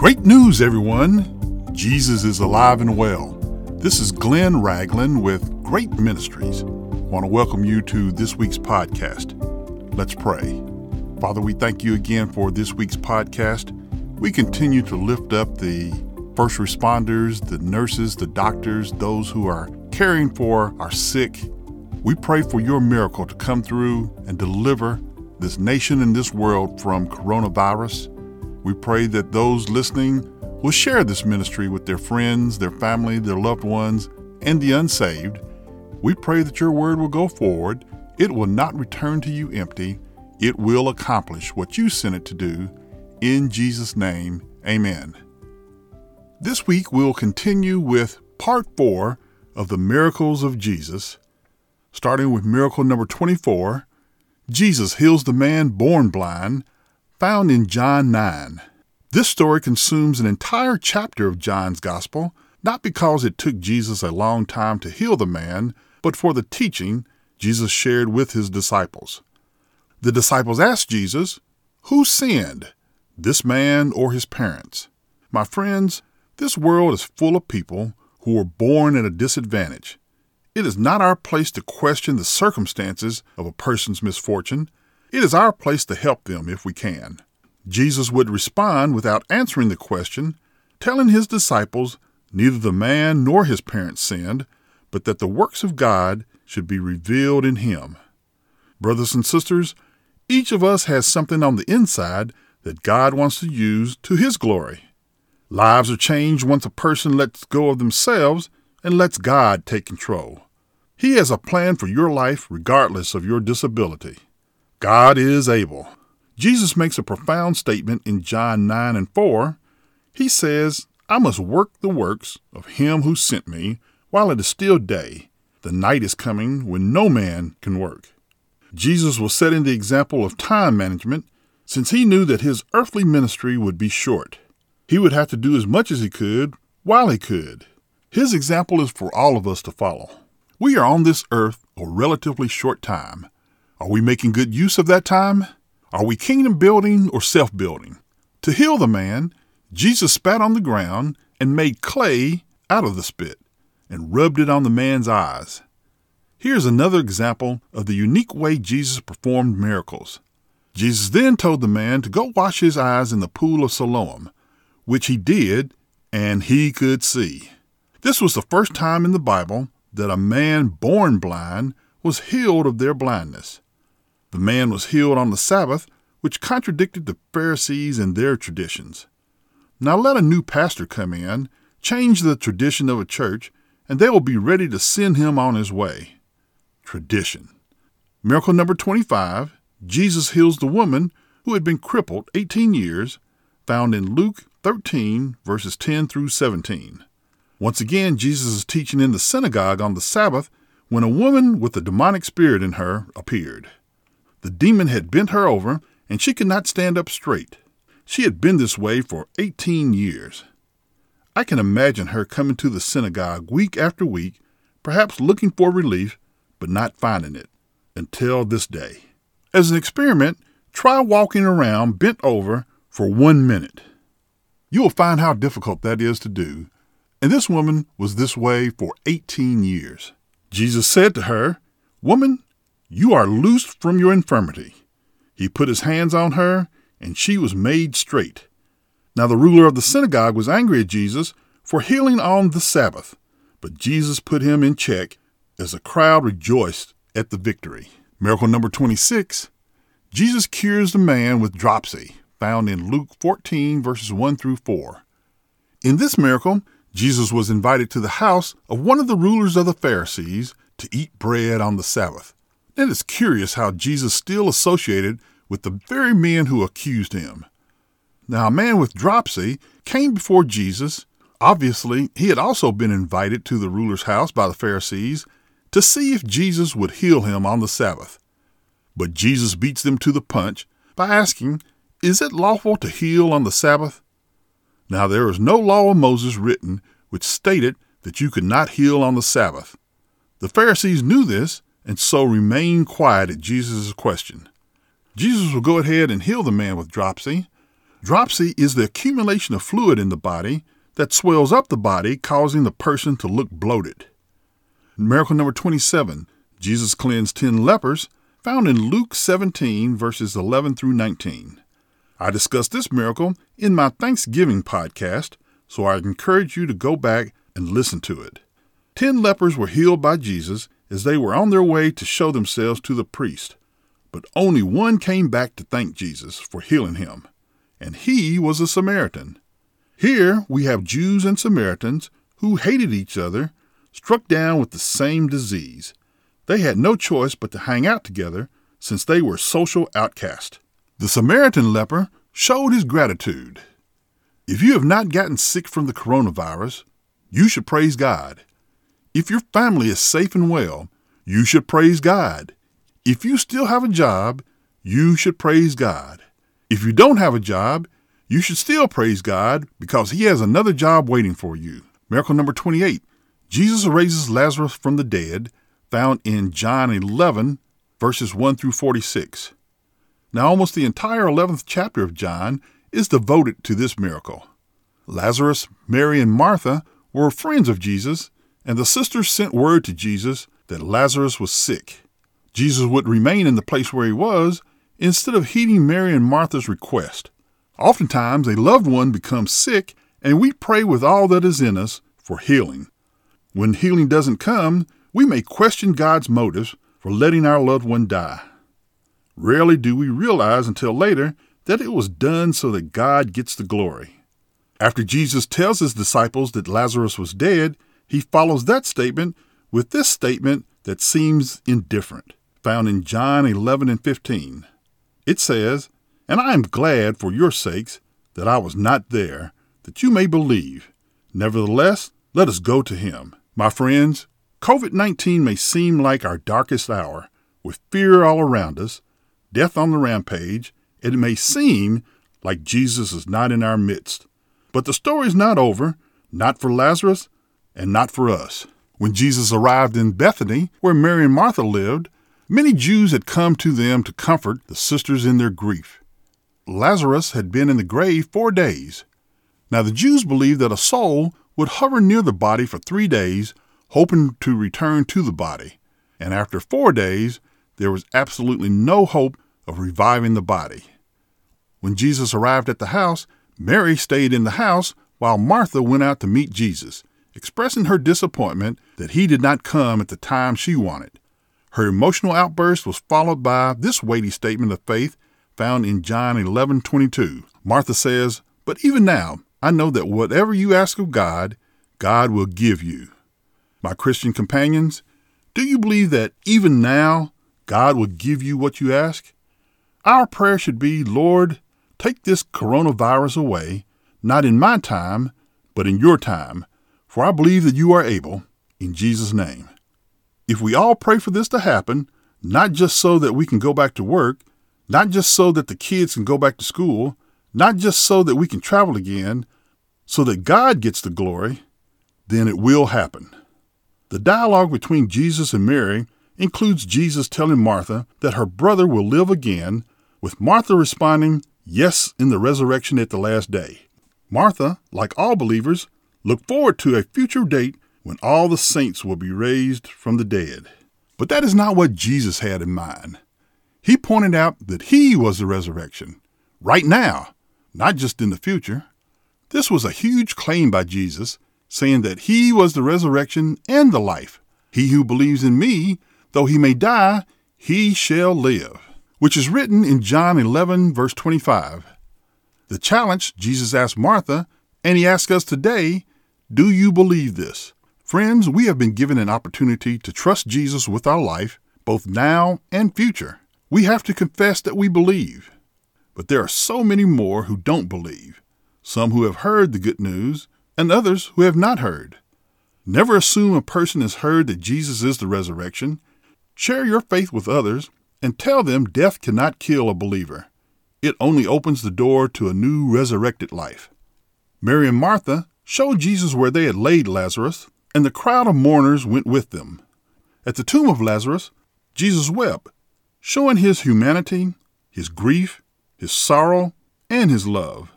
Great news, everyone! Jesus is alive and well. This is Glenn Ragland with Great Ministries. I want to welcome you to this week's podcast. Let's pray. Father, we thank you again for this week's podcast. We continue to lift up the first responders, the nurses, the doctors, those who are caring for our sick. We pray for your miracle to come through and deliver this nation and this world from coronavirus. We pray that those listening will share this ministry with their friends, their family, their loved ones, and the unsaved. We pray that your word will go forward. It will not return to you empty. It will accomplish what you sent it to do. In Jesus' name, amen. This week we'll continue with part four of the miracles of Jesus, starting with miracle number 24 Jesus heals the man born blind, found in John 9. This story consumes an entire chapter of John's Gospel, not because it took Jesus a long time to heal the man, but for the teaching Jesus shared with his disciples. The disciples asked Jesus, Who sinned, this man or his parents? My friends, this world is full of people who were born at a disadvantage. It is not our place to question the circumstances of a person's misfortune. It is our place to help them if we can. Jesus would respond without answering the question, telling his disciples neither the man nor his parents sinned, but that the works of God should be revealed in him. Brothers and sisters, each of us has something on the inside that God wants to use to his glory. Lives are changed once a person lets go of themselves and lets God take control. He has a plan for your life regardless of your disability. God is able. Jesus makes a profound statement in John 9 and 4. He says, I must work the works of him who sent me while it is still day. The night is coming when no man can work. Jesus was setting the example of time management since he knew that his earthly ministry would be short. He would have to do as much as he could while he could. His example is for all of us to follow. We are on this earth a relatively short time. Are we making good use of that time? Are we kingdom building or self building? To heal the man, Jesus spat on the ground and made clay out of the spit and rubbed it on the man's eyes. Here's another example of the unique way Jesus performed miracles. Jesus then told the man to go wash his eyes in the pool of Siloam which he did, and he could see. This was the first time in the Bible that a man born blind was healed of their blindness. The man was healed on the Sabbath, which contradicted the Pharisees and their traditions. Now let a new pastor come in, change the tradition of a church, and they will be ready to send him on his way. Tradition. Miracle number 25 Jesus heals the woman who had been crippled 18 years, found in Luke 13, verses 10 through 17. Once again, Jesus is teaching in the synagogue on the Sabbath when a woman with a demonic spirit in her appeared. The demon had bent her over, and she could not stand up straight. She had been this way for 18 years. I can imagine her coming to the synagogue week after week, perhaps looking for relief, but not finding it, until this day. As an experiment, try walking around bent over for one minute. You will find how difficult that is to do. And this woman was this way for 18 years. Jesus said to her, Woman, you are loosed from your infirmity. He put his hands on her, and she was made straight. Now the ruler of the synagogue was angry at Jesus for healing on the Sabbath, but Jesus put him in check as the crowd rejoiced at the victory. Miracle number 26 Jesus cures the man with dropsy found in Luke 14, verses 1 through 4. In this miracle, Jesus was invited to the house of one of the rulers of the Pharisees to eat bread on the Sabbath. It is curious how Jesus still associated with the very men who accused him. Now, a man with dropsy came before Jesus. Obviously, he had also been invited to the ruler's house by the Pharisees to see if Jesus would heal him on the Sabbath. But Jesus beats them to the punch by asking is it lawful to heal on the Sabbath? Now there is no law of Moses written which stated that you could not heal on the Sabbath. The Pharisees knew this and so remained quiet at Jesus' question. Jesus will go ahead and heal the man with dropsy, Dropsy is the accumulation of fluid in the body that swells up the body, causing the person to look bloated. Miracle number 27 Jesus cleansed 10 lepers, found in Luke 17, verses 11 through 19. I discussed this miracle in my Thanksgiving podcast, so I encourage you to go back and listen to it. Ten lepers were healed by Jesus as they were on their way to show themselves to the priest, but only one came back to thank Jesus for healing him, and he was a Samaritan. Here we have Jews and Samaritans who hated each other, struck down with the same disease. They had no choice but to hang out together since they were social outcasts. The Samaritan leper showed his gratitude. If you have not gotten sick from the coronavirus, you should praise God. If your family is safe and well, you should praise God. If you still have a job, you should praise God. If you don't have a job, you should still praise God because He has another job waiting for you. Miracle number 28 Jesus raises Lazarus from the dead, found in John 11, verses 1 through 46. Now, almost the entire 11th chapter of John is devoted to this miracle. Lazarus, Mary, and Martha were friends of Jesus, and the sisters sent word to Jesus that Lazarus was sick. Jesus would remain in the place where he was instead of heeding Mary and Martha's request. Oftentimes, a loved one becomes sick, and we pray with all that is in us for healing. When healing doesn't come, we may question God's motives for letting our loved one die. Rarely do we realize until later that it was done so that God gets the glory. After Jesus tells his disciples that Lazarus was dead, he follows that statement with this statement that seems indifferent, found in John 11 and 15. It says, And I am glad for your sakes that I was not there, that you may believe. Nevertheless, let us go to him. My friends, COVID 19 may seem like our darkest hour, with fear all around us, death on the rampage, it may seem like Jesus is not in our midst. But the story is not over, not for Lazarus and not for us. When Jesus arrived in Bethany, where Mary and Martha lived, many Jews had come to them to comfort the sisters in their grief. Lazarus had been in the grave four days. Now the Jews believed that a soul would hover near the body for three days, hoping to return to the body. And after four days, there was absolutely no hope of reviving the body. When Jesus arrived at the house, Mary stayed in the house while Martha went out to meet Jesus, expressing her disappointment that he did not come at the time she wanted. Her emotional outburst was followed by this weighty statement of faith found in John 11:22. Martha says, "But even now, I know that whatever you ask of God, God will give you." My Christian companions, do you believe that even now God will give you what you ask? Our prayer should be, Lord, take this coronavirus away, not in my time, but in your time, for I believe that you are able, in Jesus' name. If we all pray for this to happen, not just so that we can go back to work, not just so that the kids can go back to school, not just so that we can travel again, so that God gets the glory, then it will happen. The dialogue between Jesus and Mary includes Jesus telling Martha that her brother will live again with Martha responding, Yes, in the resurrection at the last day. Martha, like all believers, looked forward to a future date when all the saints will be raised from the dead. But that is not what Jesus had in mind. He pointed out that he was the resurrection, right now, not just in the future. This was a huge claim by Jesus, saying that he was the resurrection and the life. He who believes in me, though he may die, he shall live which is written in John 11, verse 25. The challenge Jesus asked Martha, and he asks us today Do you believe this? Friends, we have been given an opportunity to trust Jesus with our life, both now and future. We have to confess that we believe. But there are so many more who don't believe, some who have heard the good news, and others who have not heard. Never assume a person has heard that Jesus is the resurrection. Share your faith with others and tell them death cannot kill a believer. It only opens the door to a new resurrected life. Mary and Martha showed Jesus where they had laid Lazarus, and the crowd of mourners went with them. At the tomb of Lazarus, Jesus wept, showing his humanity, his grief, his sorrow, and his love.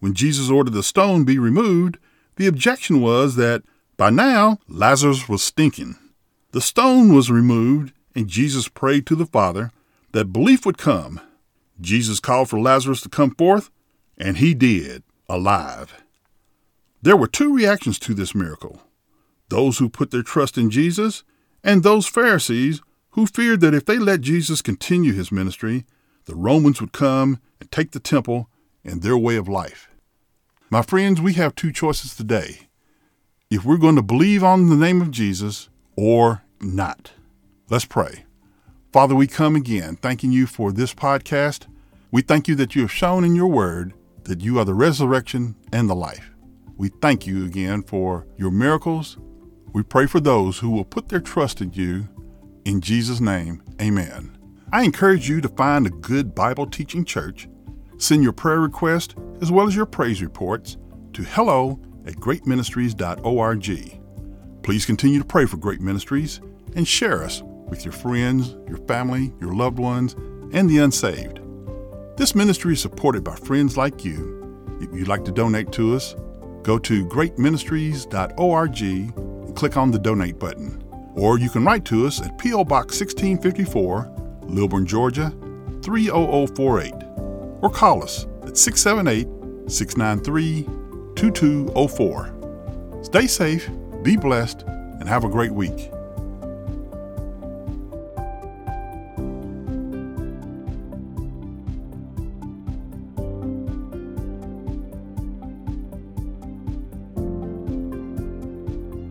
When Jesus ordered the stone be removed, the objection was that by now Lazarus was stinking. The stone was removed, and Jesus prayed to the Father that belief would come. Jesus called for Lazarus to come forth, and he did, alive. There were two reactions to this miracle those who put their trust in Jesus, and those Pharisees who feared that if they let Jesus continue his ministry, the Romans would come and take the temple and their way of life. My friends, we have two choices today. If we're going to believe on the name of Jesus or not. Let's pray. Father, we come again thanking you for this podcast. We thank you that you have shown in your word that you are the resurrection and the life. We thank you again for your miracles. We pray for those who will put their trust in you. In Jesus' name, amen. I encourage you to find a good Bible teaching church. Send your prayer request as well as your praise reports to hello at greatministries.org. Please continue to pray for Great Ministries and share us with your friends, your family, your loved ones, and the unsaved. This ministry is supported by friends like you. If you'd like to donate to us, go to greatministries.org and click on the donate button. Or you can write to us at P.O. Box 1654, Lilburn, Georgia 30048, or call us at 678 693 2204. Stay safe, be blessed, and have a great week.